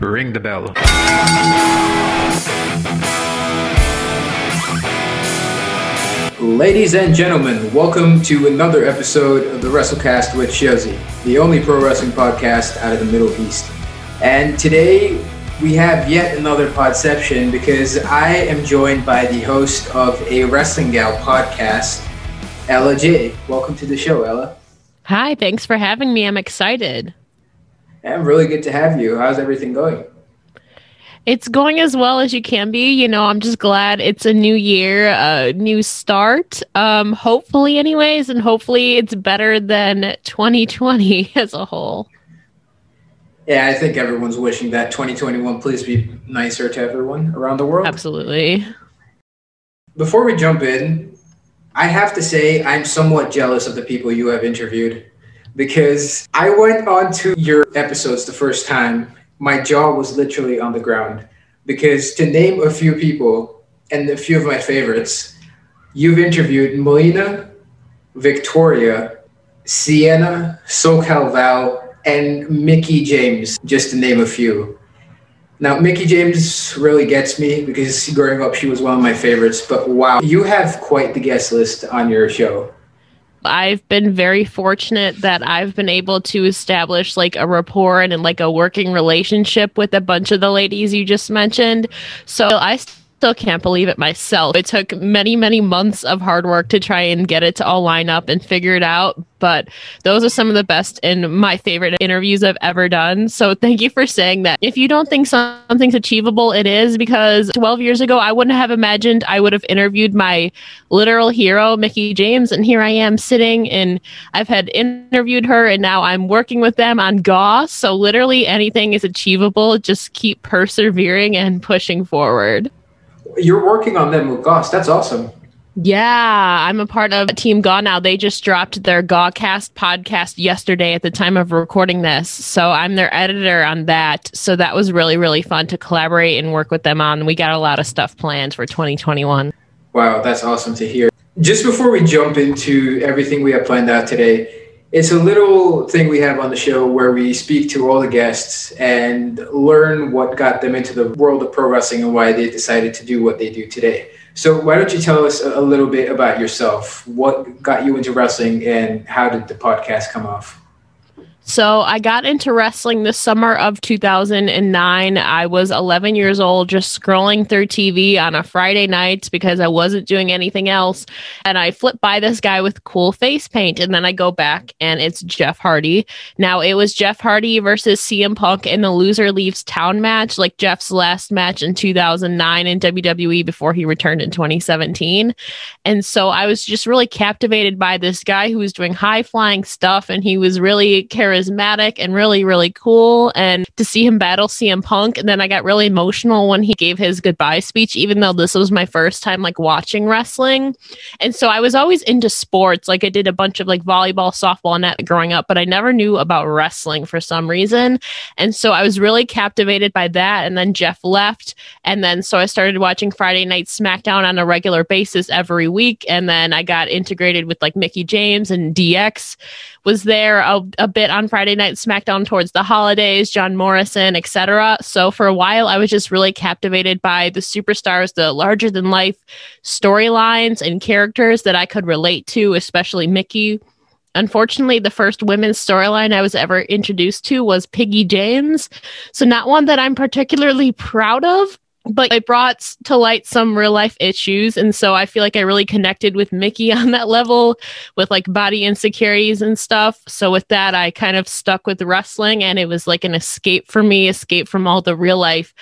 Ring the bell. Ladies and gentlemen, welcome to another episode of the WrestleCast with Shozy, the only pro wrestling podcast out of the Middle East. And today we have yet another podception because I am joined by the host of a Wrestling Gal podcast, Ella Jay. Welcome to the show, Ella. Hi, thanks for having me. I'm excited. I'm really good to have you. How's everything going? It's going as well as you can be. You know, I'm just glad it's a new year, a new start. Um, hopefully, anyways, and hopefully it's better than 2020 as a whole. Yeah, I think everyone's wishing that 2021 please be nicer to everyone around the world. Absolutely. Before we jump in, I have to say I'm somewhat jealous of the people you have interviewed because I went on to your episodes the first time my jaw was literally on the ground because to name a few people and a few of my favorites, you've interviewed Melina, Victoria, Sienna, SoCal Val, and Mickie James, just to name a few. Now, Mickie James really gets me because growing up, she was one of my favorites. But wow, you have quite the guest list on your show. I've been very fortunate that I've been able to establish like a rapport and, and like a working relationship with a bunch of the ladies you just mentioned. So I still can't believe it myself. It took many, many months of hard work to try and get it to all line up and figure it out. But those are some of the best and my favorite interviews I've ever done. So thank you for saying that. If you don't think something's achievable, it is because 12 years ago, I wouldn't have imagined I would have interviewed my literal hero, Mickie James. And here I am sitting and I've had interviewed her and now I'm working with them on Goss. So literally anything is achievable. Just keep persevering and pushing forward. You're working on them with Goss. That's awesome. Yeah, I'm a part of Team Gaw now. They just dropped their Gawcast podcast yesterday at the time of recording this. So I'm their editor on that. So that was really, really fun to collaborate and work with them on. We got a lot of stuff planned for 2021. Wow, that's awesome to hear. Just before we jump into everything we have planned out today, it's a little thing we have on the show where we speak to all the guests and learn what got them into the world of pro wrestling and why they decided to do what they do today. So, why don't you tell us a little bit about yourself? What got you into wrestling and how did the podcast come off? So I got into wrestling the summer of 2009. I was 11 years old, just scrolling through TV on a Friday night because I wasn't doing anything else. And I flip by this guy with cool face paint. And then I go back and it's Jeff Hardy. Now it was Jeff Hardy versus CM Punk in the loser leaves town match, like Jeff's last match in 2009 in WWE before he returned in 2017. And so I was just really captivated by this guy who was doing high flying stuff and he was really charismatic charismatic and really, really cool. And to see him battle CM Punk. And then I got really emotional when he gave his goodbye speech, even though this was my first time like watching wrestling. And so I was always into sports. Like I did a bunch of like volleyball, softball, net growing up, but I never knew about wrestling for some reason. And so I was really captivated by that. And then Jeff left. And then so I started watching Friday Night SmackDown on a regular basis every week. And then I got integrated with like Mickie James and DX was there a, a bit on Friday Night SmackDown towards the holidays, John Morrison, etc. So for a while, I was just really captivated by the superstars, the larger than life storylines and characters that I could relate to, especially Mickie. Unfortunately, the first women's storyline I was ever introduced to was Piggy James. So, not one that I'm particularly proud of, but it brought to light some real life issues and so i feel like i really connected with Mickie on that level with like body insecurities and stuff. So with that i kind of stuck with wrestling and it was like an escape for me escape from all the real life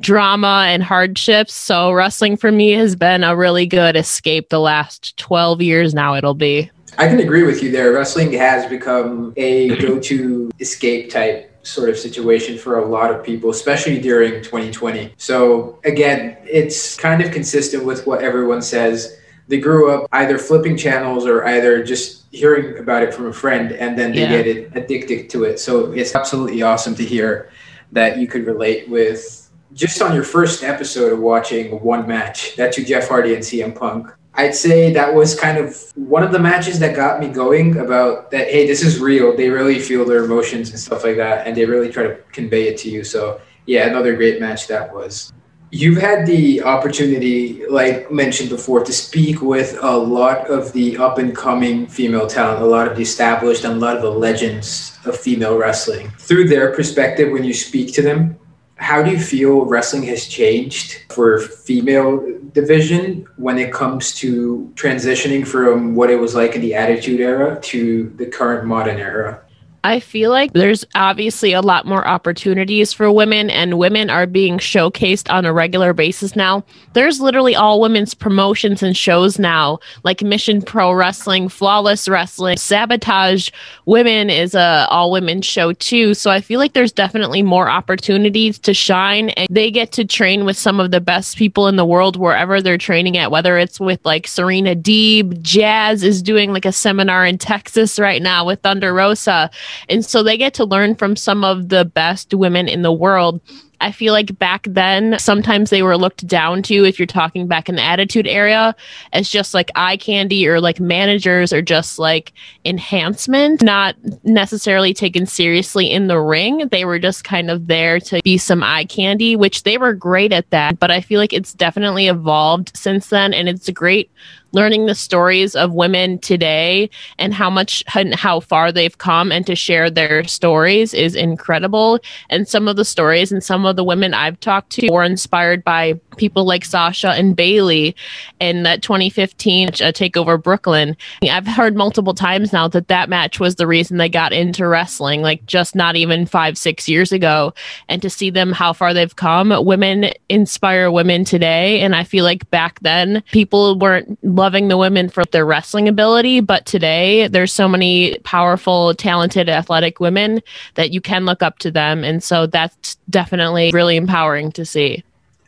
drama and hardships. So wrestling for me has been a really good escape the last 12 years now it'll be. I can agree with you there. Wrestling has become a go-to escape type sort of situation for a lot of people, especially during 2020. So, again, it's kind of consistent with what everyone says. They grew up either flipping channels or either just hearing about it from a friend and then they yeah. get addicted to it. So, it's absolutely awesome to hear that you could relate with just on your first episode of watching one match, That's to Jeff Hardy and CM Punk. I'd say that was kind of one of the matches that got me going about that, hey, this is real. They really feel their emotions and stuff like that, and they really try to convey it to you. So Yeah, another great match that was. You've had the opportunity, like mentioned before, to speak with a lot of the up and coming female talent, a lot of the established and a lot of the legends of female wrestling. Through their perspective, when you speak to them, how do you feel wrestling has changed for female division when it comes to transitioning from what it was like in the attitude era to the current modern era I feel like there's obviously a lot more opportunities for women, and women are being showcased on a regular basis now. There's literally all women's promotions and shows now, like Mission Pro Wrestling, Flawless Wrestling, Sabotage Women is a all women show too. So I feel like there's definitely more opportunities to shine, and they get to train with some of the best people in the world wherever they're training at, whether it's with like Serena Deeb, Jazz is doing like a seminar in Texas right now with Thunder Rosa and so they get to learn from some of the best women in the world. I feel like back then, sometimes they were looked down to if you're talking back in the attitude area as just like eye candy or like managers or just like enhancement, not necessarily taken seriously in the ring. They were just kind of there to be some eye candy, which they were great at that. But I feel like it's definitely evolved since then. And it's a great learning the stories of women today and how much and how far they've come and to share their stories is incredible. And some of the stories and some of the women I've talked to were inspired by people like Sasha and Bayley in that 2015 uh, takeover Brooklyn. I've heard multiple times now that that match was the reason they got into wrestling, like just not even five, six years ago. And to see them how far they've come, women inspire women today. And I feel like back then people weren't loving the women for their wrestling ability, but today there's so many powerful, talented, athletic women that you can look up to them. And so that's definitely really empowering to see.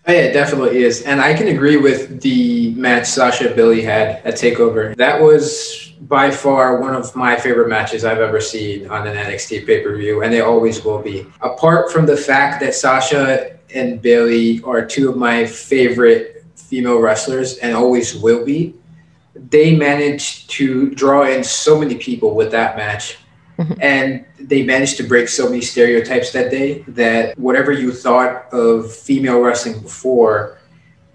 Oh, yeah, it definitely is. And I can agree with the match Sasha Bayley had at TakeOver. That was by far one of my favorite matches I've ever seen on an NXT pay per view, and they always will be. Apart from the fact that Sasha and Bayley are two of my favorite female wrestlers and always will be, they managed to draw in so many people with that match. Mm-hmm. And they managed to break so many stereotypes that day that whatever you thought of female wrestling before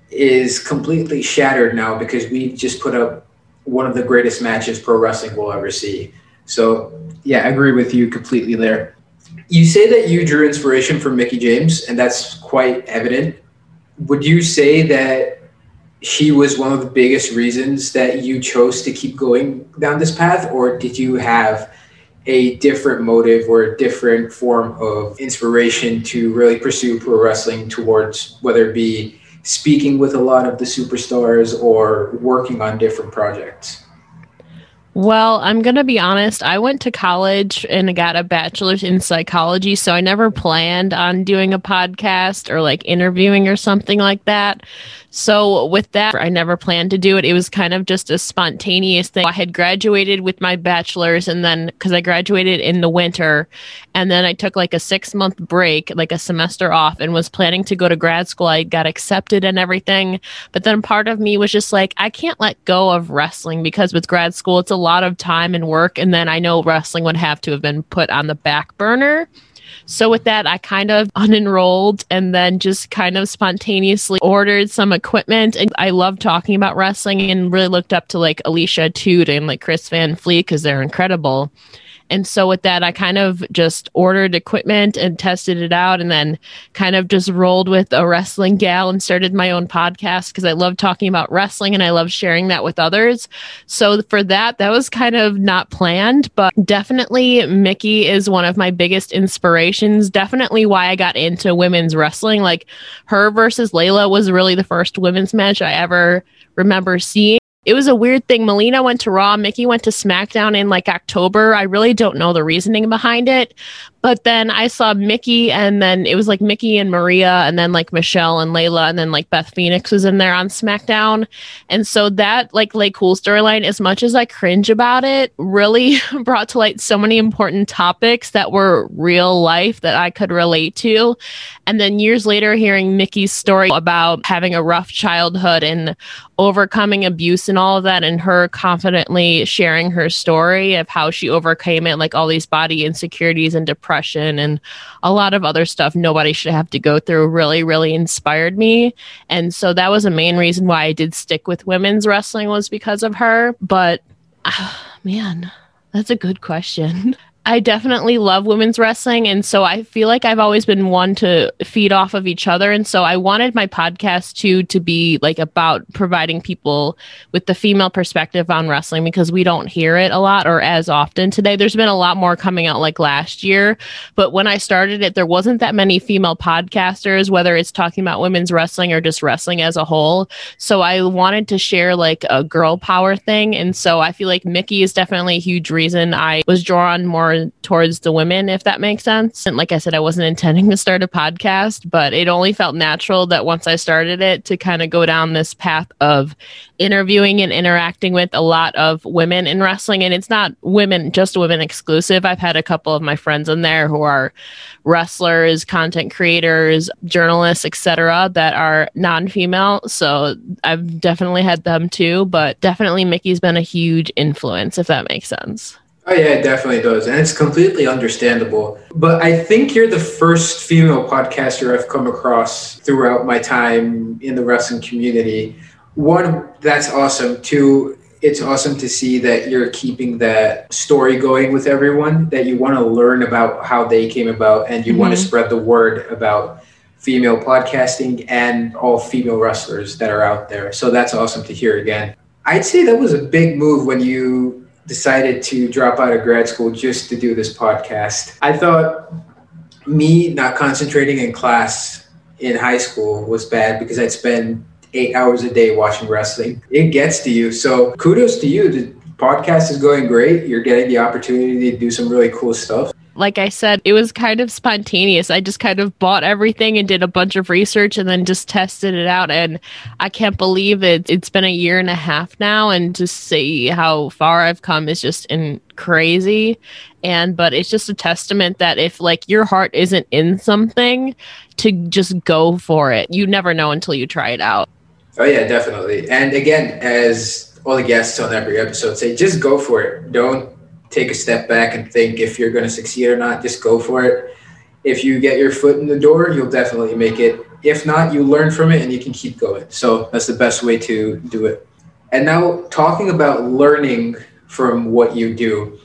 is completely shattered now because we just put up one of the greatest matches pro wrestling will ever see. So, yeah, I agree with you completely there. You say that you drew inspiration from Mickie James, and that's quite evident. Would you say that she was one of the biggest reasons that you chose to keep going down this path, or did you have a different motive or a different form of inspiration to really pursue pro wrestling towards whether it be speaking with a lot of the superstars or working on different projects? Well, I'm going to be honest. I went to college and got a bachelor's in psychology. So I never planned on doing a podcast or like interviewing or something like that. So with that, I never planned to do it. It was kind of just a spontaneous thing. I had graduated with my bachelor's and then because I graduated in the winter and then I took like a six month break, like a semester off and was planning to go to grad school. I got accepted and everything. But then part of me was just like, I can't let go of wrestling because with grad school, it's a lot of time and work. And then I know wrestling would have to have been put on the back burner. So with that, I kind of unenrolled and then just kind of spontaneously ordered some equipment. And I love talking about wrestling and really looked up to like Alicia Atout and like Chris Van Vliet because they're incredible. And so with that, I kind of just ordered equipment and tested it out and then kind of just rolled with a wrestling gal and started my own podcast because I love talking about wrestling and I love sharing that with others. So for that, that was kind of not planned, but definitely Mickie is one of my biggest inspirations. Definitely why I got into women's wrestling. Like her versus Layla was really the first women's match I ever remember seeing it was a weird thing. Melina went to Raw, Mickie went to SmackDown in like October. I really don't know the reasoning behind it, but then I saw Mickie, and then it was like Mickie and Maria, and then like Michelle and Layla, and then like Beth Phoenix was in there on SmackDown. And so that like Lay Cool storyline, as much as I cringe about it, really brought to light so many important topics that were real life that I could relate to. And then years later, hearing Mickie's story about having a rough childhood and overcoming abuse and all of that and her confidently sharing her story of how she overcame it like all these body insecurities and depression and a lot of other stuff nobody should have to go through really really inspired me. And so that was a main reason why I did stick with women's wrestling was because of her. But man that's a good question I definitely love women's wrestling. And so I feel like I've always been one to feed off of each other. And so I wanted my podcast too to be like about providing people with the female perspective on wrestling because we don't hear it a lot or as often today. There's been a lot more coming out like last year. But when I started it, there wasn't that many female podcasters, whether it's talking about women's wrestling or just wrestling as a whole. So I wanted to share like a girl power thing. And so I feel like Mickie is definitely a huge reason I was drawn more towards the women, if that makes sense. And like I said, I wasn't intending to start a podcast, but it only felt natural that once I started it to kind of go down this path of interviewing and interacting with a lot of women in wrestling. And it's not women, just women exclusive. I've had a couple of my friends in there who are wrestlers, content creators, journalists, etc., that are non-female. So I've definitely had them too, but definitely Mickie's been a huge influence, if that makes sense. Oh yeah, it definitely does, and it's completely understandable. But I think you're the first female podcaster I've come across throughout my time in the wrestling community. One, that's awesome. Two, it's awesome to see that you're keeping that story going with everyone. That you want to learn about how they came about, and you mm-hmm. want to spread the word about female podcasting and all female wrestlers that are out there. So that's awesome to hear again. I'd say that was a big move when you decided to drop out of grad school just to do this podcast. I thought me not concentrating in class in high school was bad because I'd spend eight hours a day watching wrestling. It gets to you. So kudos to you. The podcast is going great. You're getting the opportunity to do some really cool stuff like I said, it was kind of spontaneous. I just kind of bought everything and did a bunch of research and then just tested it out. And I can't believe it. It's been a year and a half now, and to see how far I've come is just in crazy. And but it's just a testament that if like your heart isn't in something, to just go for it. You never know until you try it out. Oh yeah, definitely. And again, as all the guests on every episode say, just go for it. Don't take a step back and think if you're going to succeed or not. Just go for it. If you get your foot in the door, you'll definitely make it. If not, you learn from it and you can keep going. So that's the best way to do it. And now, talking about learning from what you do,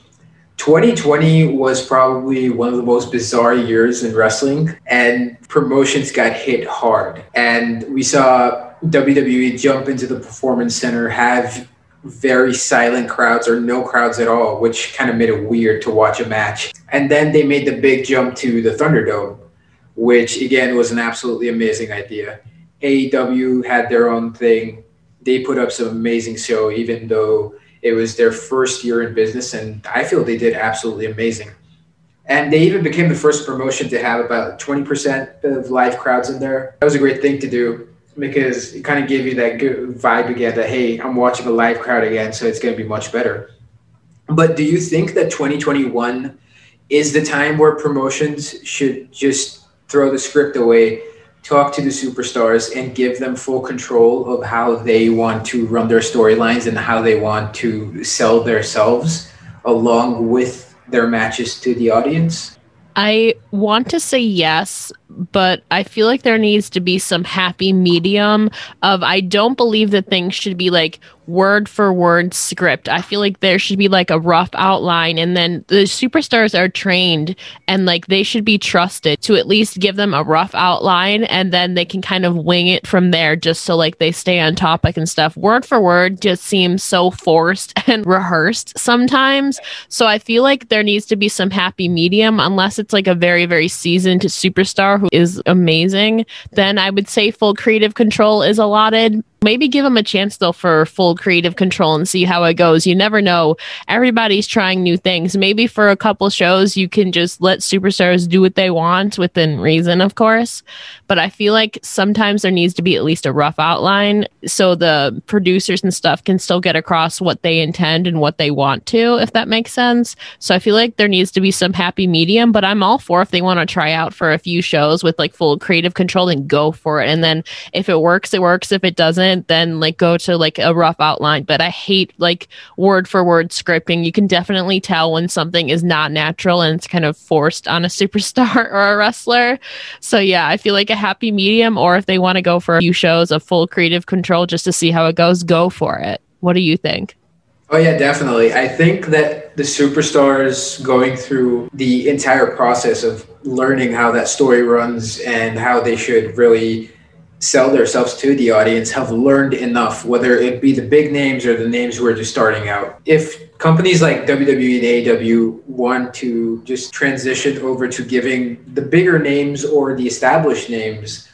2020 was probably one of the most bizarre years in wrestling, and promotions got hit hard. And we saw WWE jump into the Performance Center, have very silent crowds or no crowds at all, which kind of made it weird to watch a match. And then they made the big jump to the Thunderdome, which again was an absolutely amazing idea. AEW had their own thing. They put up some amazing show, even though it was their first year in business, and I feel they did absolutely amazing. And they even became the first promotion to have about 20% of live crowds in there. That was a great thing to do because it kind of gave you that good vibe again that hey i'm watching a live crowd again so it's going to be much better. But do you think that 2021 is the time where promotions should just throw the script away talk to the superstars and give them full control of how they want to run their storylines and how they want to sell themselves along with their matches to the audience? I want to say yes, but I feel like there needs to be some happy medium of I don't believe that things should be like word for word script. I feel like there should be like a rough outline and then the superstars are trained and like they should be trusted to at least give them a rough outline and then they can kind of wing it from there just so like they stay on topic and stuff. Word for word just seems so forced and rehearsed sometimes. So I feel like there needs to be some happy medium unless it's like a very very seasoned superstar who is amazing, then I would say full creative control is allotted maybe give them a chance though for full creative control and see how it goes. You never know. Everybody's trying new things. Maybe for a couple shows, you can just let superstars do what they want within reason, of course. But I feel like sometimes there needs to be at least a rough outline so the producers and stuff can still get across what they intend and what they want to, if that makes sense. So I feel like there needs to be some happy medium, but I'm all for if they want to try out for a few shows with like full creative control, then go for it. And then if it works, it works. If it doesn't, then like go to like a rough outline. But I hate like word for word scripting. You can definitely tell when something is not natural and it's kind of forced on a superstar or a wrestler. So yeah, I feel like a happy medium, or if they want to go for a few shows of full creative control just to see how it goes, go for it. What do you think? Oh yeah, definitely. I think that the superstars going through the entire process of learning how that story runs and how they should really sell themselves to the audience have learned enough, whether it be the big names or the names who are just starting out. If companies like WWE and AEW want to just transition over to giving the bigger names or the established names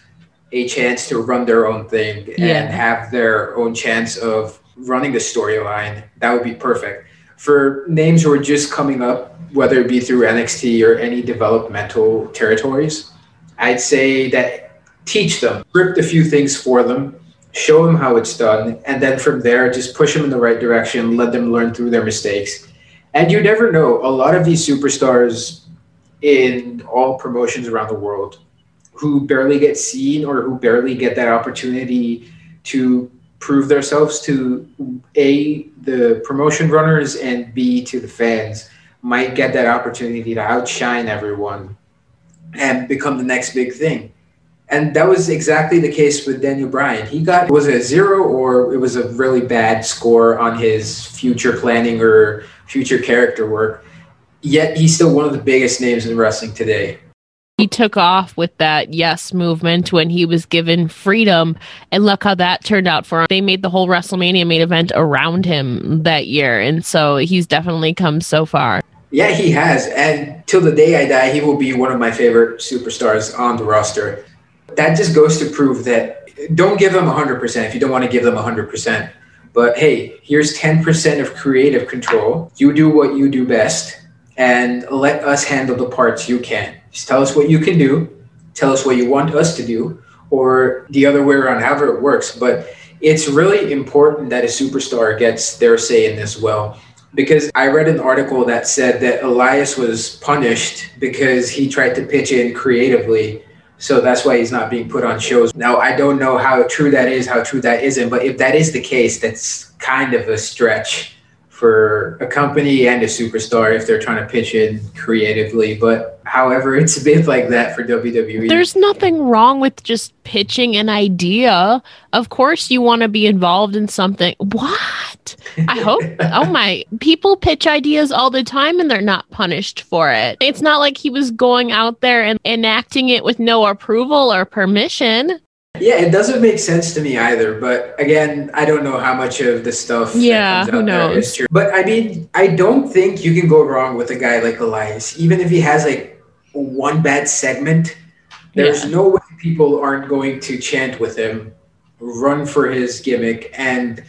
a chance to run their own thing yeah. and have their own chance of running the storyline, that would be perfect. For names who are just coming up, whether it be through NXT or any developmental territories, I'd say that teach them, script a few things for them, show them how it's done, and then from there, just push them in the right direction, let them learn through their mistakes. And you never know, a lot of these superstars in all promotions around the world who barely get seen or who barely get that opportunity to prove themselves to a the promotion runners and b to the fans might get that opportunity to outshine everyone and become the next big thing and that was exactly the case with daniel bryan. He got was it a zero or it was a really bad score on his future planning or future character work? Yet he's still one of the biggest names in wrestling today. He took off with that yes movement when he was given freedom and look how that turned out for him. They made the whole wrestlemania main event around him that year and so he's definitely come so far. Yeah he has. And till the day i die he will be one of my favorite superstars on the roster that just goes to prove that don't give them 100% if you don't want to give them 100% but hey here's 10% of creative control you do what you do best and let us handle the parts you can just tell us what you can do, tell us what you want us to do, or the other way around, however it works. But it's really important that a superstar gets their say in this well. Because I read an article that said that Elias was punished because he tried to pitch in creatively. So that's why he's not being put on shows. Now, I don't know how true that is, how true that isn't, but if that is the case, that's kind of a stretch for a company and a superstar if they're trying to pitch in creatively. But however, it's a bit like that for WWE. There's nothing wrong with just pitching an idea. Of course, you want to be involved in something. What? I hope. oh my. People pitch ideas all the time and they're not punished for it. It's not like he was going out there and enacting it with no approval or permission. Yeah, it doesn't make sense to me either. But again, I don't know how much of the stuff. Yeah, who knows? true. But I mean, I don't think you can go wrong with a guy like Elias, even if he has like one bad segment. There's yeah. no way people aren't going to chant with him, run for his gimmick, and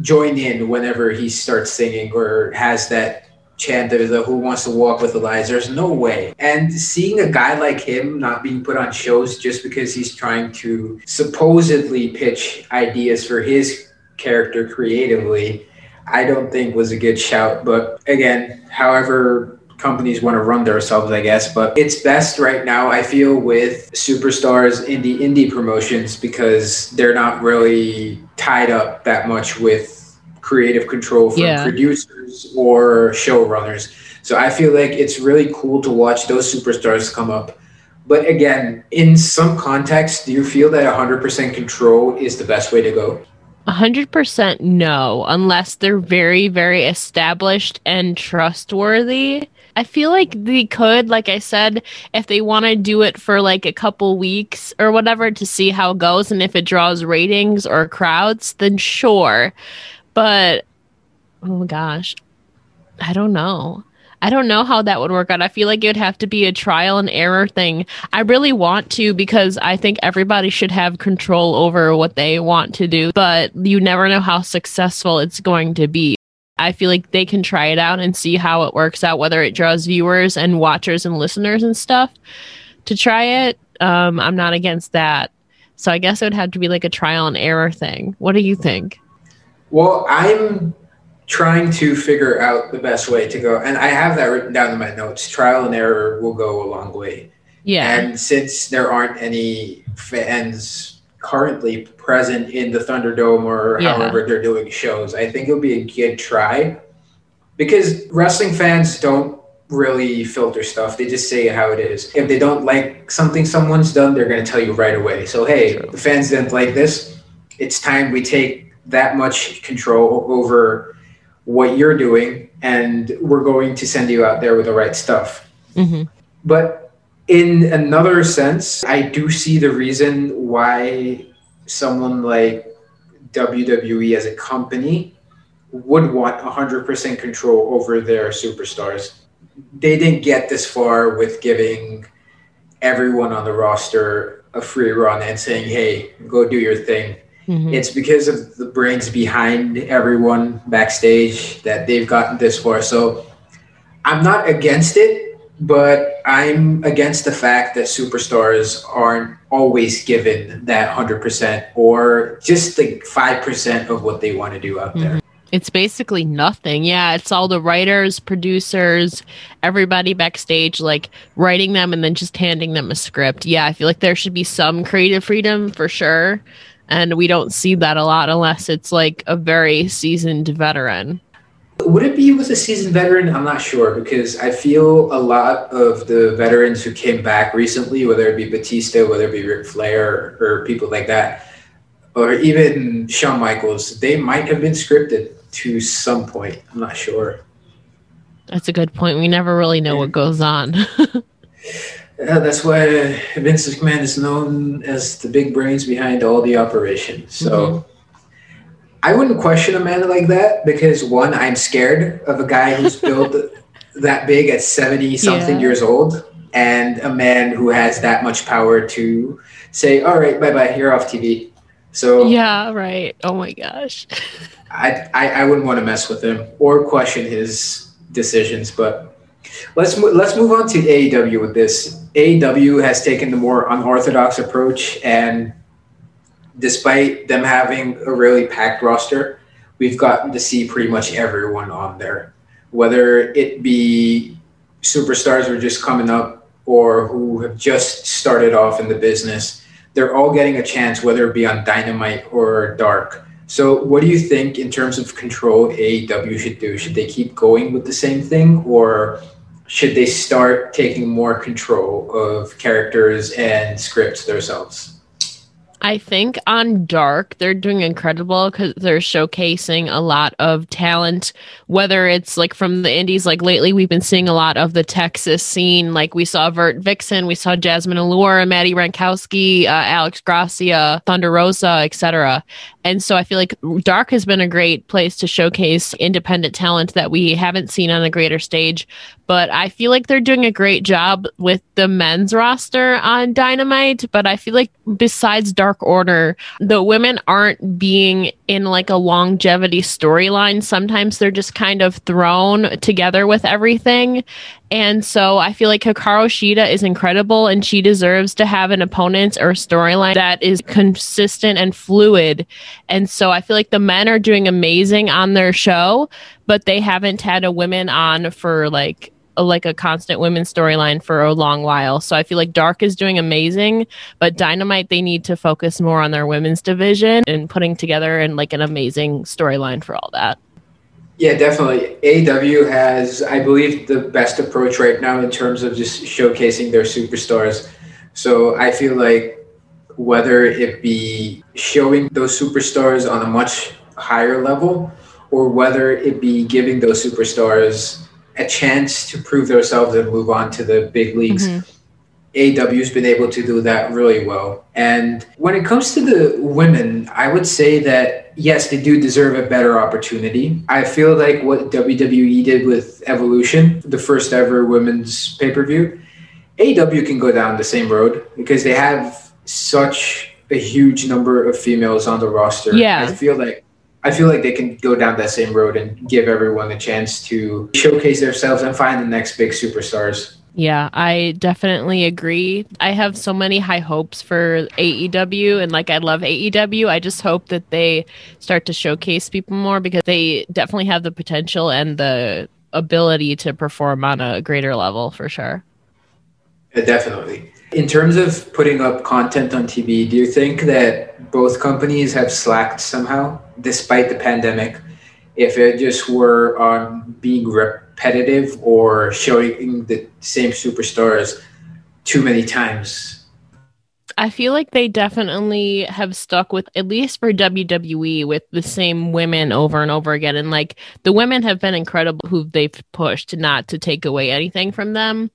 join in whenever he starts singing or has that chant of a who wants to walk with Elias. There's no way. And seeing a guy like him not being put on shows just because he's trying to supposedly pitch ideas for his character creatively, I don't think was a good shout. But again, however companies want to run themselves, I guess. But it's best right now, I feel, with superstars in the indie promotions because they're not really tied up that much with creative control from yeah. producers or showrunners. So I feel like it's really cool to watch those superstars come up. But again, in some context, do you feel that 100% control is the best way to go? 100% no, unless they're very, very established and trustworthy. I feel like they could, like I said, if they want to do it for like a couple weeks or whatever to see how it goes and if it draws ratings or crowds, then sure. But oh gosh, I don't know. I don't know how that would work out. I feel like it would have to be a trial and error thing. I really want to because I think everybody should have control over what they want to do, but you never know how successful it's going to be. I feel like they can try it out and see how it works out, whether it draws viewers and watchers and listeners and stuff to try it. Um, I'm not against that. So I guess it would have to be like a trial and error thing. What do you think? Well, I'm trying to figure out the best way to go, and I have that written down in my notes. Trial and error will go a long way. Yeah. And since there aren't any fans currently present in the Thunderdome or Yeah. however they're doing shows. I think it'll be a good try because wrestling fans don't really filter stuff. They just say how it is. If they don't like something someone's done, they're going to tell you right away. So, hey, True. the fans didn't like this. It's time we take that much control over what you're doing and we're going to send you out there with the right stuff. hmm But in another sense, I do see the reason why someone like WWE as a company would want 100% control over their superstars. They didn't get this far with giving everyone on the roster a free run and saying, hey, go do your thing. hmm It's because of the brains behind everyone backstage that they've gotten this far. So I'm not against it, but I'm against the fact that superstars aren't always given that 100% or just like 5% of what they want to do out there. Mm-hmm. It's basically nothing. Yeah, it's all the writers, producers, everybody backstage, like writing them and then just handing them a script. Yeah, I feel like there should be some creative freedom for sure. And we don't see that a lot unless it's like a very seasoned veteran. Would it be with a seasoned veteran? I'm not sure because I feel a lot of the veterans who came back recently, whether it be Batista, whether it be Ric Flair, or people like that, or even Shawn Michaels, they might have been scripted to some point. I'm not sure. That's a good point. We never really know what goes on. Yeah, that's why Vince McMahon is known as the big brains behind all the operations. So mm-hmm. I wouldn't question a man like that because one, I'm scared of a guy who's built that big at 70 something Yeah. years old and a man who has that much power to say, all right, bye bye, you're off TV. So yeah, right. Oh my gosh. I, I, I wouldn't want to mess with him or question his decisions. But let's mo- let's move on to AEW with this. AEW has taken the more unorthodox approach, and despite them having a really packed roster, we've gotten to see pretty much everyone on there, whether it be superstars who are just coming up or who have just started off in the business. They're all getting a chance, whether it be on Dynamite or Dark. So, what do you think in terms of control AEW should do? Should they keep going with the same thing, or should they start taking more control of characters and scripts themselves? I think on Dark, they're doing incredible because they're showcasing a lot of talent, whether it's like from the indies, like lately we've been seeing a lot of the Texas scene. Like we saw Vert Vixen, we saw Jasmine Allure, Maddie Wrenkowski, uh, Alex Gracia, Thunder Rosa, etc. And so I feel like Dark has been a great place to showcase independent talent that we haven't seen on a greater stage. But I feel like they're doing a great job with the men's roster on Dynamite. But I feel like besides Dark Order, the women aren't being in like a longevity storyline. Sometimes they're just kind of thrown together with everything. And so I feel like Hikaru Shida is incredible and she deserves to have an opponent or storyline that is consistent and fluid. And so I feel like the men are doing amazing on their show, but they haven't had a women on for like a, like a constant women's storyline for a long while. So I feel like Dark is doing amazing, but Dynamite they need to focus more on their women's division and putting together and like an amazing storyline for all that. Yeah, definitely. AEW has, I believe, the best approach right now in terms of just showcasing their superstars. So I feel like whether it be showing those superstars on a much higher level or whether it be giving those superstars a chance to prove themselves and move on to the big leagues. Mhm. AEW's been able to do that really well. And when it comes to the women, I would say that yes, they do deserve a better opportunity. I feel like what WWE did with Evolution, the first ever women's pay per view, AW can go down the same road because they have such a huge number of females on the roster. Yeah. I feel like I feel like they can go down that same road and give everyone a chance to showcase themselves and find the next big superstars. Yeah, I definitely agree. I have so many high hopes for AEW and like I love AEW. I just hope that they start to showcase people more because they definitely have the potential and the ability to perform on a greater level for sure. Yeah, definitely. In terms of putting up content on TV, do you think that both companies have slacked somehow, despite the pandemic? If it just were on being repetitive or showing the same superstars too many times I feel like they definitely have stuck with, at least for WWE, with the same women over and over again. And like the women have been incredible who they've pushed not to take away anything from them.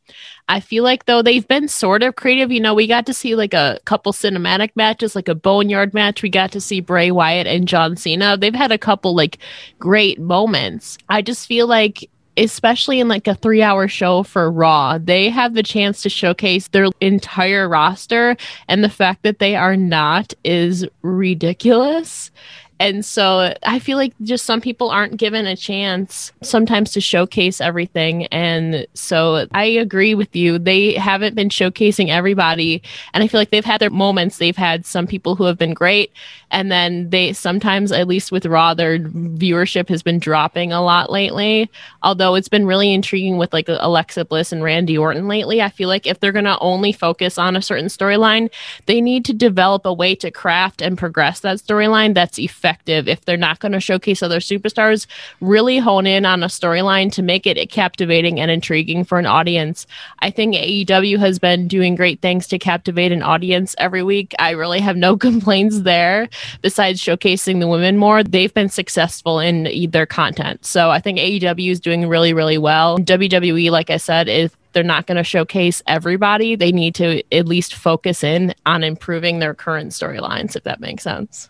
I feel like though they've been sort of creative. You know, we got to see like a couple cinematic matches, like a Boneyard match. We got to see Bray Wyatt and John Cena. They've had a couple like great moments. I just feel like especially in like a three hour show for Raw, they have the chance to showcase their entire roster. And the fact that they are not is ridiculous. And so I feel like just some people aren't given a chance sometimes to showcase everything. And so I agree with you. They haven't been showcasing everybody. And I feel like they've had their moments. They've had some people who have been great. And then they sometimes, at least with Raw, their viewership has been dropping a lot lately. Although it's been really intriguing with like Alexa Bliss and Randy Orton lately. I feel like if they're going to only focus on a certain storyline, they need to develop a way to craft and progress that storyline that's effective effective if they're not going to showcase other superstars. Really hone in on a storyline to make it captivating and intriguing for an audience. I think AEW has been doing great things to captivate an audience every week. I really have no complaints there. Besides showcasing the women more, they've been successful in their content. So I think AEW is doing really, really well. WWE, like I said, is they're not going to showcase everybody. They need to at least focus in on improving their current storylines, if that makes sense.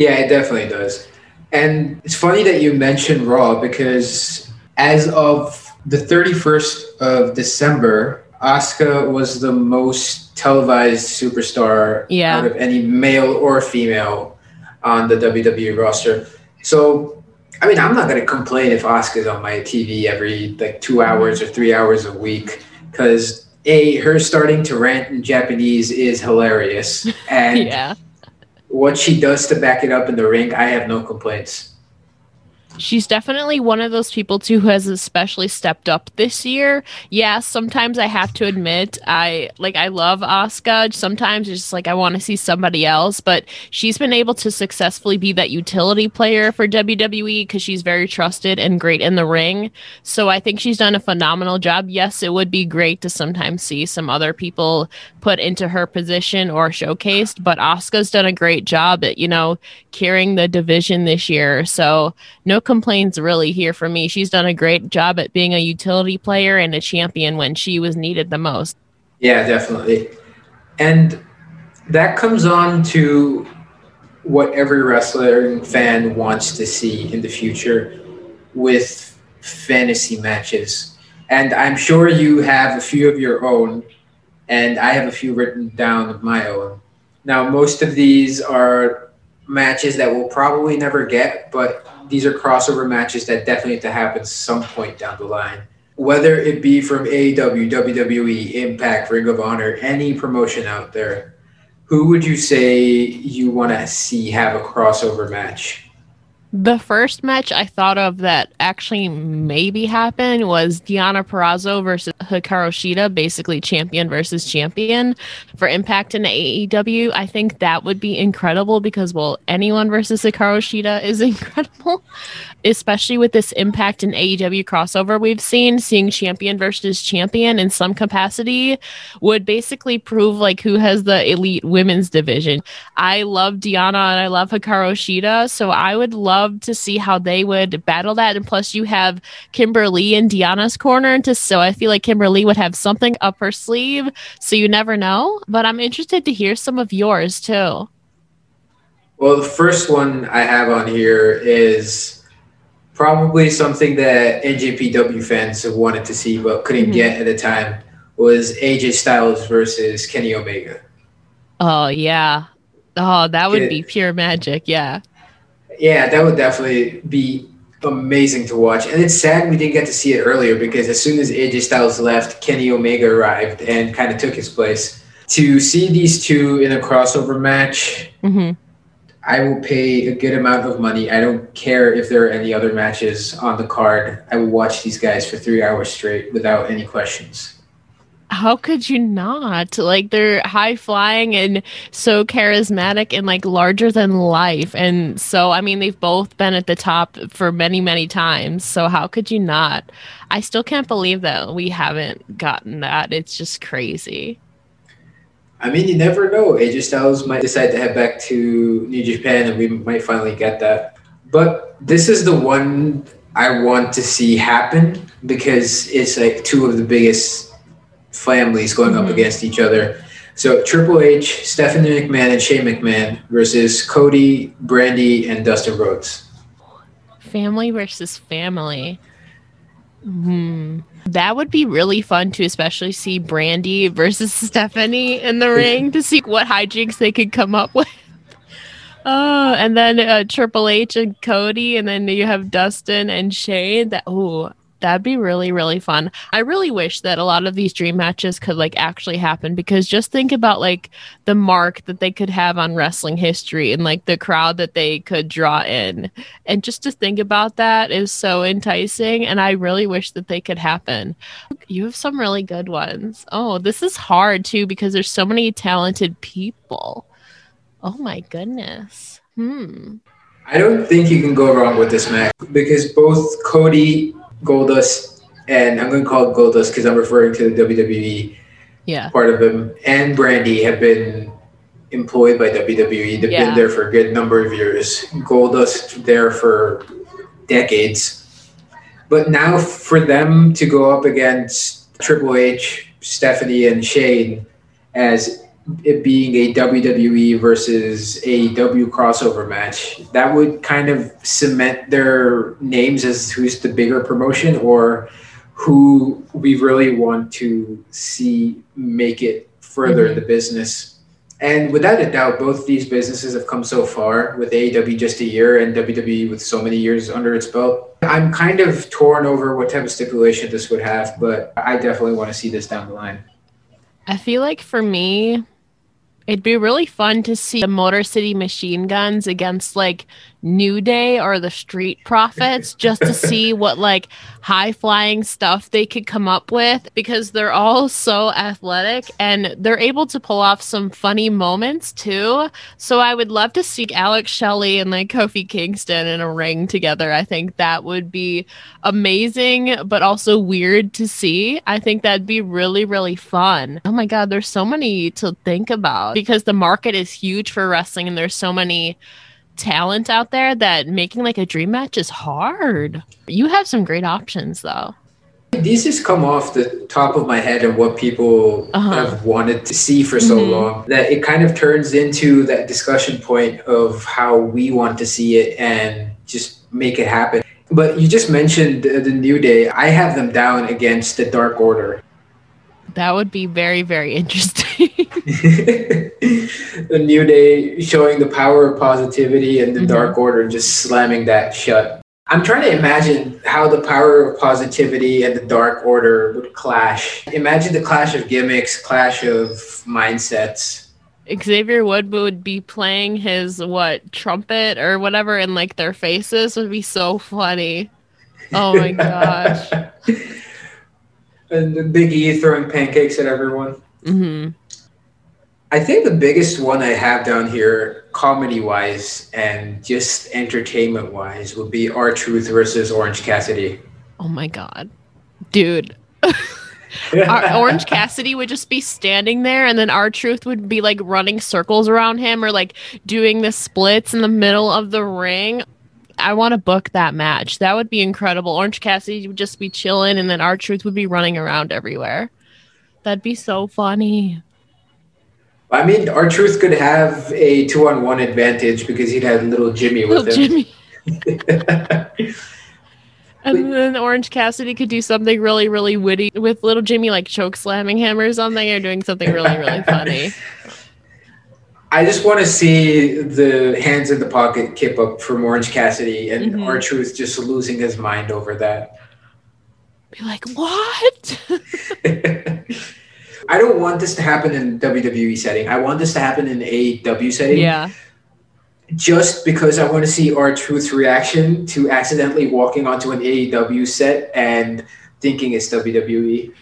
Yeah, it definitely does. And it's funny that you mentioned Raw because as of the 31st of December, Asuka was the most televised superstar yeah. out of any male or female on the WWE roster. So, I mean, I'm not going to complain if Asuka's on my TV every like two hours or three hours a week because a her starting to rant in Japanese is hilarious, and yeah what she does to back it up in the ring, I have no complaints. She's definitely one of those people too who has especially stepped up this year. Yeah, sometimes I have to admit I like I love Asuka. Sometimes it's just like I want to see somebody else, but she's been able to successfully be that utility player for WWE because she's very trusted and great in the ring. So I think she's done a phenomenal job. Yes, it would be great to sometimes see some other people put into her position or showcased, but Asuka's done a great job at, you know, carrying the division this year. So no complaints really here for me. She's done a great job at being a utility player and a champion when she was needed the most. Yeah, definitely. And that comes on to what every wrestling fan wants to see in the future with fantasy matches. And I'm sure you have a few of your own, and I have a few written down of my own. Now, most of these are matches that we'll probably never get, but these are crossover matches that definitely have to happen some point down the line. Whether it be from AEW, WWE, Impact, Ring of Honor, any promotion out there, who would you say you want to see have a crossover match? The first match I thought of that actually maybe happened was Deonna Purrazzo versus Hikaru Shida, basically champion versus champion for Impact in AEW. I think that would be incredible because, well, anyone versus Hikaru Shida is incredible especially with this impact in AEW crossover we've seen, seeing champion versus champion in some capacity would basically prove like who has the elite women's division. I love Deonna and I love Hikaru Shida, so I would love to see how they would battle that. And plus, you have Kimber Lee in Deonna's corner, to so I feel like Kimberly would have something up her sleeve. So you never know, but I'm interested to hear some of yours too. Well, the first one I have on here is probably something that NJPW fans have wanted to see but couldn't mm-hmm. get at the time was AJ Styles versus Kenny Omega. Oh yeah. Oh, that would be pure magic. Yeah. Yeah, that would definitely be amazing to watch. And it's sad we didn't get to see it earlier because as soon as AJ Styles left, Kenny Omega arrived and kind of took his place. To see these two in a crossover match, mm-hmm. I will pay a good amount of money. I don't care if there are any other matches on the card. I will watch these guys for three hours straight without any questions. How could you not? Like they're high flying and so charismatic and like larger than life. And so I mean they've both been at the top for many, many times. So how could you not? I still can't believe that we haven't gotten that. It's just crazy. I mean, you never know. AJ Styles might decide to head back to New Japan and we might finally get that. But this is the one I want to see happen because it's like two of the biggest families going mm-hmm. up against each other. So Triple H, Stephanie McMahon, and Shane McMahon versus Cody, Brandi, and Dustin Rhodes. Family versus family. Hmm. That would be really fun to especially see Brandi versus Stephanie in the ring to see what hijinks they could come up with. Oh, and then uh, Triple H and Cody, and then you have Dustin and Shane. That oh, that'd be really really fun. I really wish that a lot of these dream matches could like actually happen because just think about like the mark that they could have on wrestling history and like the crowd that they could draw in, and just to think about that is so enticing. And I really wish that they could happen. You have some really good ones. Oh, this is hard too because there's so many talented people. Oh my goodness. Hmm. I don't think you can go wrong with this match because both Cody Goldust and I'm going to call it Goldust because I'm referring to the WWE yeah. part of him and Brandi have been employed by WWE. They've yeah. been there for a good number of years. Goldust there for decades. But now for them to go up against Triple H, Stephanie, and Shane as it being a WWE versus AEW crossover match, that would kind of cement their names as who's the bigger promotion or who we really want to see make it further mm-hmm. in the business. And without a doubt, both these businesses have come so far with AEW just a year and WWE with so many years under its belt. I'm kind of torn over what type of stipulation this would have, but I definitely want to see this down the line. I feel like for me, It'd be really fun to see the Motor City Machine Guns against like New Day or the Street Profits just to see what like high flying stuff they could come up with because they're all so athletic and they're able to pull off some funny moments too. So I would love to see Alex Shelley and like Kofi Kingston in a ring together. I think that would be amazing, but also weird to see. I think that'd be really, really fun. Oh my God, there's so many to think about because the market is huge for wrestling and there's so many talent out there that making like a dream match is hard. You have some great options though. These just come off the top of my head and what people uh-huh. have wanted to see for so mm-hmm. long that it kind of turns into that discussion point of how we want to see it and just make it happen. But you just mentioned the New Day. I have them down against the Dark Order. That would be very, very interesting. the New Day showing the power of positivity and the mm-hmm. Dark Order just slamming that shut. I'm trying to imagine how the power of positivity and the Dark Order would clash. Imagine the clash of gimmicks, clash of mindsets. Xavier Wood would be playing his what trumpet or whatever, in like their faces would be so funny. Oh my gosh! And the Big E throwing pancakes at everyone. Mm-hmm. I think the biggest one I have down here, comedy wise and just entertainment wise, would be R-Truth versus Orange Cassidy. Oh my god, dude. Orange Cassidy would just be standing there, and then R-Truth would be like running circles around him or like doing the splits in the middle of the ring. I want to book that match. That would be incredible. Orange Cassidy would just be chilling, and then R-Truth would be running around everywhere. That'd be so funny. I mean, R-Truth could have a two-on-one advantage because he'd have little Jimmy with little him. Jimmy. and then Orange Cassidy could do something really, really witty with little Jimmy, like choke slamming him or something, or doing something really, really funny. I just want to see the hands in the pocket kip up from Orange Cassidy and mm-hmm. R-Truth just losing his mind over that. Be like, what? I don't want this to happen in WWE setting. I want this to happen in AEW setting. Yeah. Just because I want to see R-Truth's reaction to accidentally walking onto an AEW set and thinking it's WWE.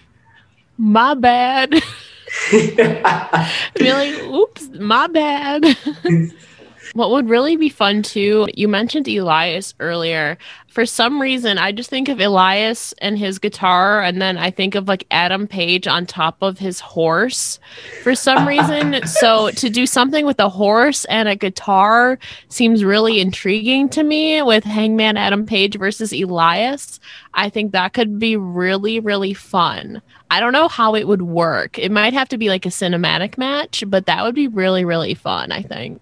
my bad. be like, oops, my bad. what would really be fun too, you mentioned Elias earlier. For some reason, I just think of Elias and his guitar, and then I think of like Adam Page on top of his horse for some reason. so to do something with a horse and a guitar seems really intriguing to me with Hangman Adam Page versus Elias. I think that could be really, really fun. I don't know how it would work. It might have to be like a cinematic match, but that would be really, really fun, I think.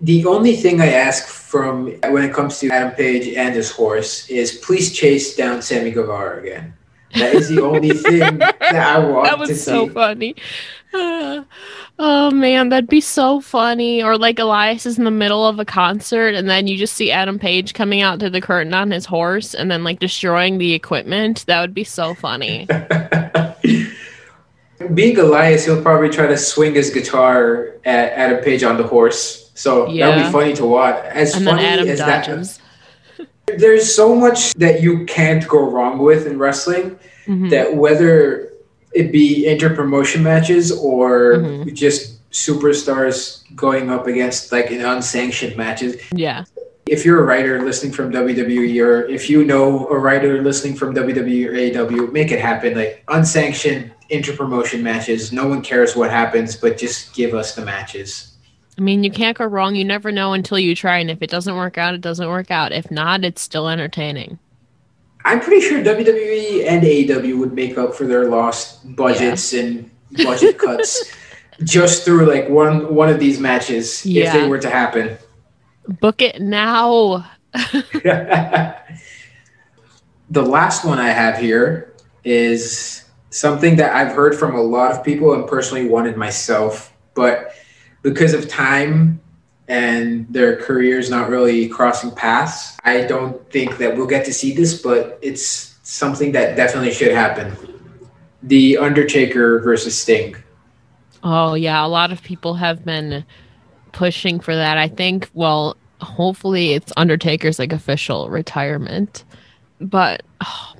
The only thing I ask from when it comes to Adam Page and his horse is please chase down Sammy Guevara again. That is the only thing that I want that was to so see. funny. oh man, that'd be so funny. Or like Elias is in the middle of a concert and then you just see Adam Page coming out to the curtain on his horse and then like destroying the equipment. That would be so funny. Being Elias, he'll probably try to swing his guitar at Adam Page on the horse. So that would be funny to watch. As and funny as dodges. that, there's so much that you can't go wrong with in wrestling. Mhm. that whether it be inter-promotion matches or Mhm. just superstars going up against like in unsanctioned matches Yeah. if you're a writer listening from WWE or if you know a writer listening from WWE or AEW, make it happen. Like unsanctioned inter-promotion matches. No one cares what happens, but just give us the matches. I mean, you can't go wrong. You never know until you try. And if it doesn't work out, it doesn't work out. If not, it's still entertaining. I'm pretty sure WWE and AEW would make up for their lost budgets and budget cuts just through like one one of these matches if they were to happen. Book it now. the last one I have here is something that I've heard from a lot of people and personally wanted myself, but because of time and their careers not really crossing paths, I don't think that we'll get to see this, but it's something that definitely should happen. The Undertaker versus Sting. Oh, yeah. A lot of people have been pushing for that. I think, well, hopefully it's Undertaker's like official retirement. But, oh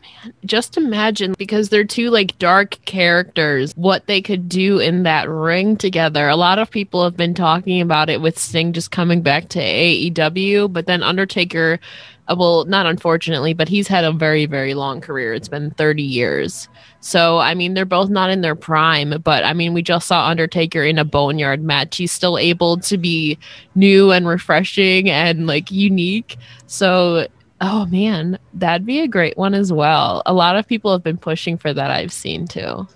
just imagine because they're two like dark characters, what they could do in that ring together. A lot of people have been talking about it with Sting just coming back to AEW, but then Undertaker, uh, well, not unfortunately, but he's had a very, very long career. It's been 30 years. So, I mean, they're both not in their prime, but I mean, we just saw Undertaker in a boneyard match. He's still able to be new and refreshing and like unique. So, oh man, that'd be a great one as well. A lot of people have been pushing for that, I've seen too.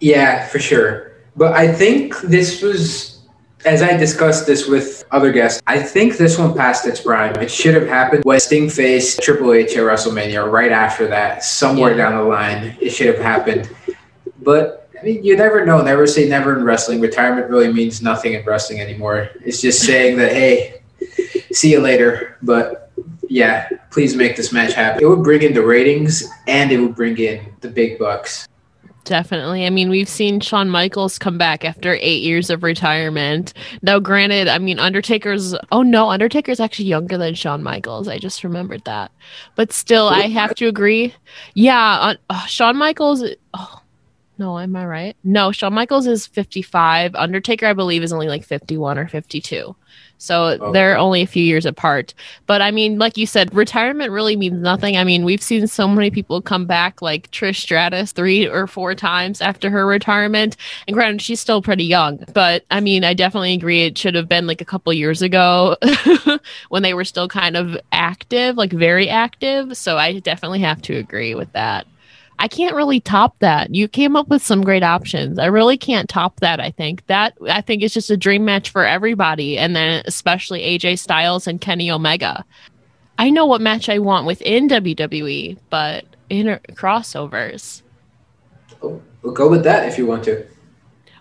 Yeah, for sure. But I think this was, as I discussed this with other guests, I think this one passed its prime. It should have happened when Sting faced Triple H at WrestleMania. Right after that, somewhere Yeah. down the line, it should have happened. But I mean, you never know. Never say never in wrestling. Retirement really means nothing in wrestling anymore. It's just saying that, hey, see you later. But yeah, please make this match happen. It would bring in the ratings and it would bring in the big bucks. Definitely. I mean, we've seen Shawn Michaels come back after eight years of retirement. Now, granted, I mean, Undertaker's, oh no, Undertaker's actually younger than Shawn Michaels. I just remembered that. But still, I have to agree. Yeah, uh, Shawn Michaels, oh, no, am I right? No, Shawn Michaels is 55. Undertaker, I believe, is only like 51 or 52. So oh, Okay. they're only a few years apart. But I mean, like you said, retirement really means nothing. I mean, we've seen so many people come back, like Trish Stratus, three or four times after her retirement. And granted, she's still pretty young. But I mean, I definitely agree it should have been like a couple years ago when they were still kind of active, like very active. So I definitely have to agree with that. I can't really top that. You came up with some great options. I really can't top that. I think that I think it's just a dream match for everybody, and then especially AJ Styles and Kenny Omega. I know what match I want within WWE, but in crossovers. Oh, we'll go with that if you want to.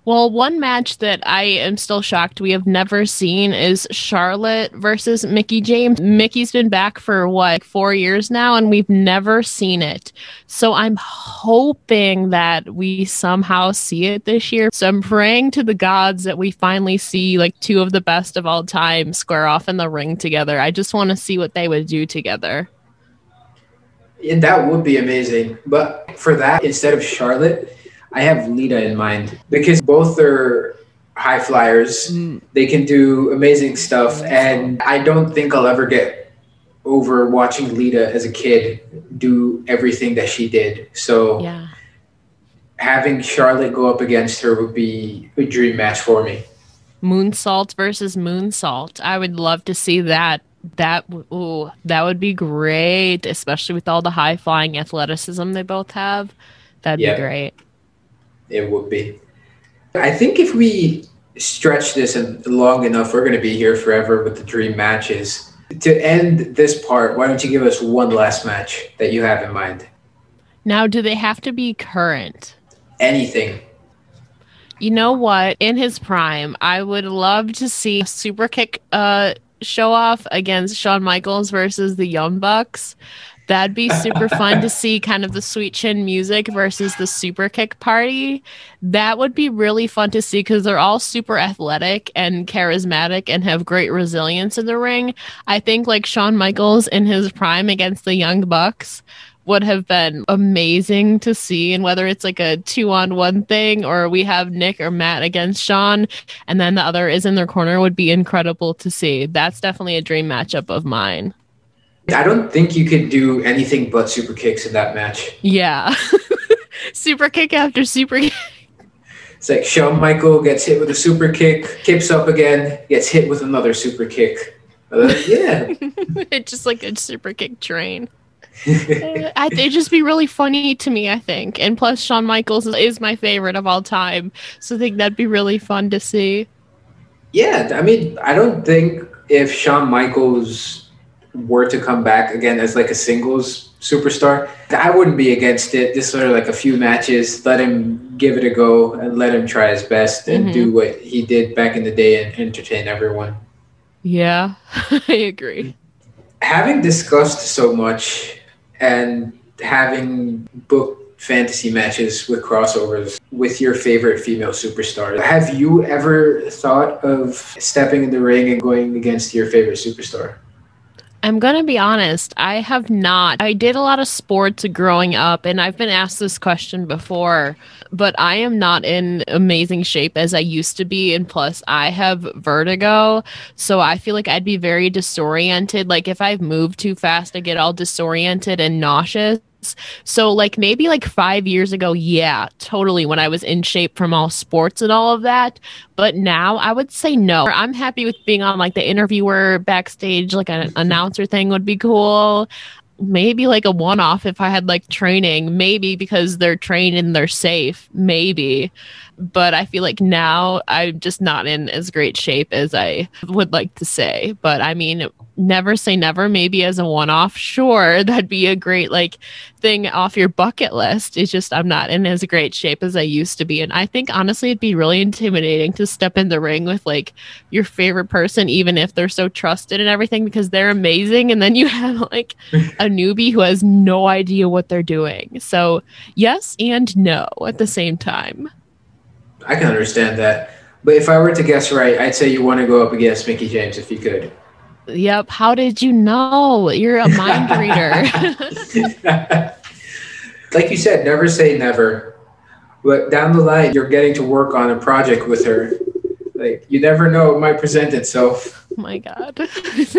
Well, one match that I am still shocked we have never seen is Charlotte versus Mickie James. Mickie's been back for what, four years now, and we've never seen it. So I'm hoping that we somehow see it this year. So I'm praying to the gods that we finally see like two of the best of all time square off in the ring together. I just want to see what they would do together. Yeah, that would be amazing. But for that, instead of Charlotte, I have Lita in mind because both are high flyers. Mm. They can do amazing stuff, and I don't think I'll ever get over watching Lita as a kid do everything that she did. So yeah. having Charlotte go up against her would be a dream match for me. Moonsault versus Moonsault. I would love to see that. That ooh, that would be great, especially with all the high flying athleticism they both have. That'd be great. It would be. I think if we stretch this long enough, we're going to be here forever with the dream matches. To end this part, why don't you give us one last match that you have in mind? Now, do they have to be current? Anything. You know what? In his prime, I would love to see super kick uh, show off against Shawn Michaels versus the Young Bucks. That'd be super fun to see kind of the sweet chin music versus the super kick party. That would be really fun to see because they're all super athletic and charismatic and have great resilience in the ring. I think like Shawn Michaels in his prime against the Young Bucks would have been amazing to see. And whether it's like a two on one thing or we have Nick or Matt against Shawn and then the other is in their corner would be incredible to see. That's definitely a dream matchup of mine. I don't think you could do anything but super kicks in that match. Yeah. super kick after super kick. It's like Shawn Michael gets hit with a super kick, kicks up again, gets hit with another super kick. Uh, yeah. it's just like a super kick train. uh, it'd just be really funny to me, I think. And plus, Shawn Michaels is, is my favorite of all time. So I think that'd be really fun to see. Yeah. I mean, I don't think if Shawn Michaels were to come back again as like a singles superstar, I wouldn't be against it. Just sort of like a few matches, let him give it a go and let him try his best and mm-hmm. do what he did back in the day and entertain everyone. Yeah, I agree. Having discussed so much and having booked fantasy matches with crossovers with your favorite female superstar. Have you ever thought of stepping in the ring and going against your favorite superstar? I'm going to be honest. I have not. I did a lot of sports growing up, and I've been asked this question before, but I am not in amazing shape as I used to be. And plus, I have vertigo. So I feel like I'd be very disoriented. Like, if I've moved too fast, I get all disoriented and nauseous. So, like, maybe like five years ago, yeah, totally, when I was in shape from all sports and all of that. But now I would say no. I'm happy with being on like the interviewer backstage, like an announcer thing would be cool maybe like a one off if I had like training, maybe because they're trained and they're safe, maybe. But I feel like now I'm just not in as great shape as I would like to say. But I mean, never say never, maybe as a one off, sure, that'd be a great like thing off your bucket list. It's just I'm not in as great shape as I used to be. And I think honestly it'd be really intimidating to step in the ring with like your favorite person, even if they're so trusted and everything, because they're amazing. And then you have like a newbie who has no idea what they're doing. So yes and no at the same time. I can understand that. But if I were to guess right, I'd say you want to go up against Mickie James if you could. Yep. How did you know? You're a mind reader. like you said, never say never. But down the line, you're getting to work on a project with her. Like you never know, it might present itself. Oh my god.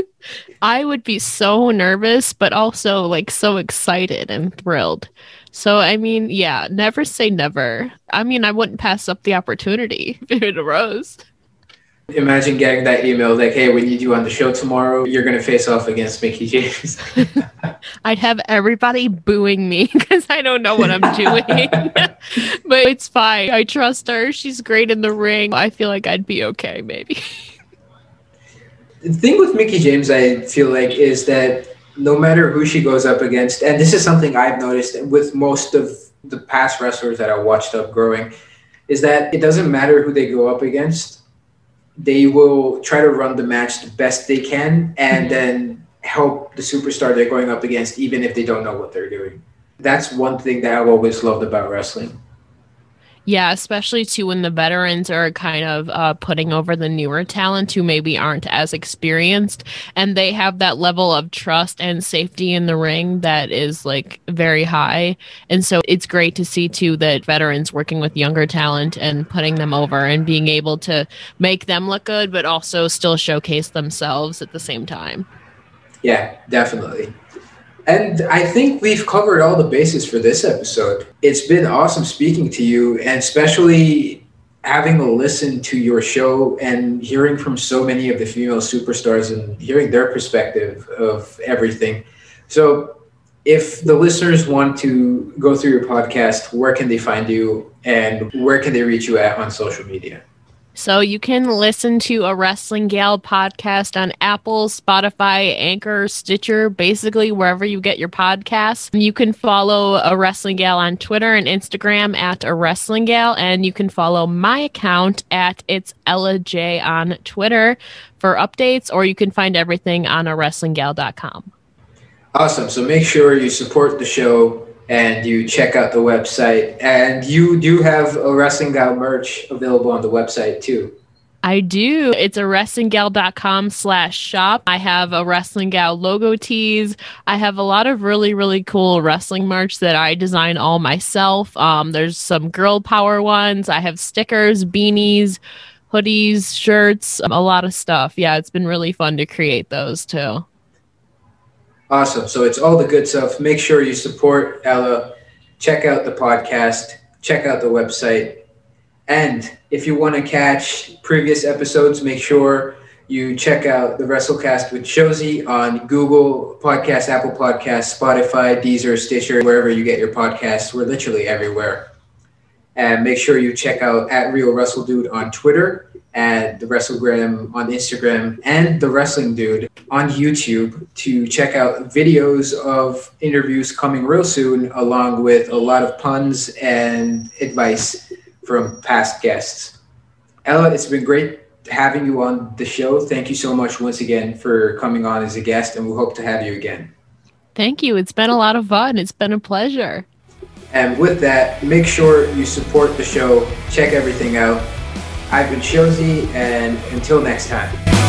I would be so nervous, but also like so excited and thrilled. So I mean, yeah, never say never. I mean, I wouldn't pass up the opportunity if it arose. Imagine getting that email like, "Hey, we need you on the show tomorrow. You're going to face off against Mickie James." I'd have everybody booing me because I don't know what I'm doing. but it's fine. I trust her. She's great in the ring. I feel like I'd be okay, maybe. the thing with Mickie James, I feel like, is that no matter who she goes up against, and this is something I've noticed with most of the past wrestlers that I watched up growing, is that it doesn't matter who they go up against they will try to run the match the best they can and mm-hmm. then help the superstar they're going up against, even if they don't know what they're doing. That's one thing that I've always loved about wrestling. Yeah, especially too when the veterans are kind of uh, putting over the newer talent who maybe aren't as experienced, and they have that level of trust and safety in the ring that is like very high. And so it's great to see too that veterans working with younger talent and putting them over and being able to make them look good, but also still showcase themselves at the same time. Yeah, definitely. And I think we've covered all the bases for this episode. It's been awesome speaking to you, and especially having to listen to your show and hearing from so many of the female superstars and hearing their perspective of everything. So, if the listeners want to go through your podcast, where can they find you and where can they reach you at on social media? So you can listen to a Wrestling Gal podcast on Apple, Spotify, Anchor, Stitcher, basically wherever you get your podcasts. You can follow a Wrestling Gal on Twitter and Instagram at a Wrestling Gal, and you can follow my account at it's Ella Jay on Twitter for updates, or you can find everything on a WrestlingGal.com. Awesome. So make sure you support the show and you check out the website. And you do have a Wrestling Gal merch available on the website too. I do. It's a wrestlinggal.com slash shop. I have a Wrestling Gal logo tees. I have a lot of really, really cool wrestling merch that I design all myself. Um, there's some girl power ones. I have stickers, beanies, hoodies, shirts, a lot of stuff. Yeah, it's been really fun to create those too. Awesome. So it's all the good stuff. Make sure you support Ella. Check out the podcast. Check out the website. And if you want to catch previous episodes, make sure you check out the WrestleCast with Shozy on Google Podcast, Apple Podcast, Spotify, Deezer, Stitcher, wherever you get your podcasts. We're literally everywhere. And make sure you check out at Real Wrestle Dude on Twitter and the WrestleGram on Instagram and the Wrestling Dude on YouTube to check out videos of interviews coming real soon, along with a lot of puns and advice from past guests. Ella, it's been great having you on the show. Thank you so much once again for coming on as a guest, and we hope to have you again. Thank you. It's been a lot of fun. It's been a pleasure. And with that, make sure you support the show, check everything out I've been Shozy, and until next time.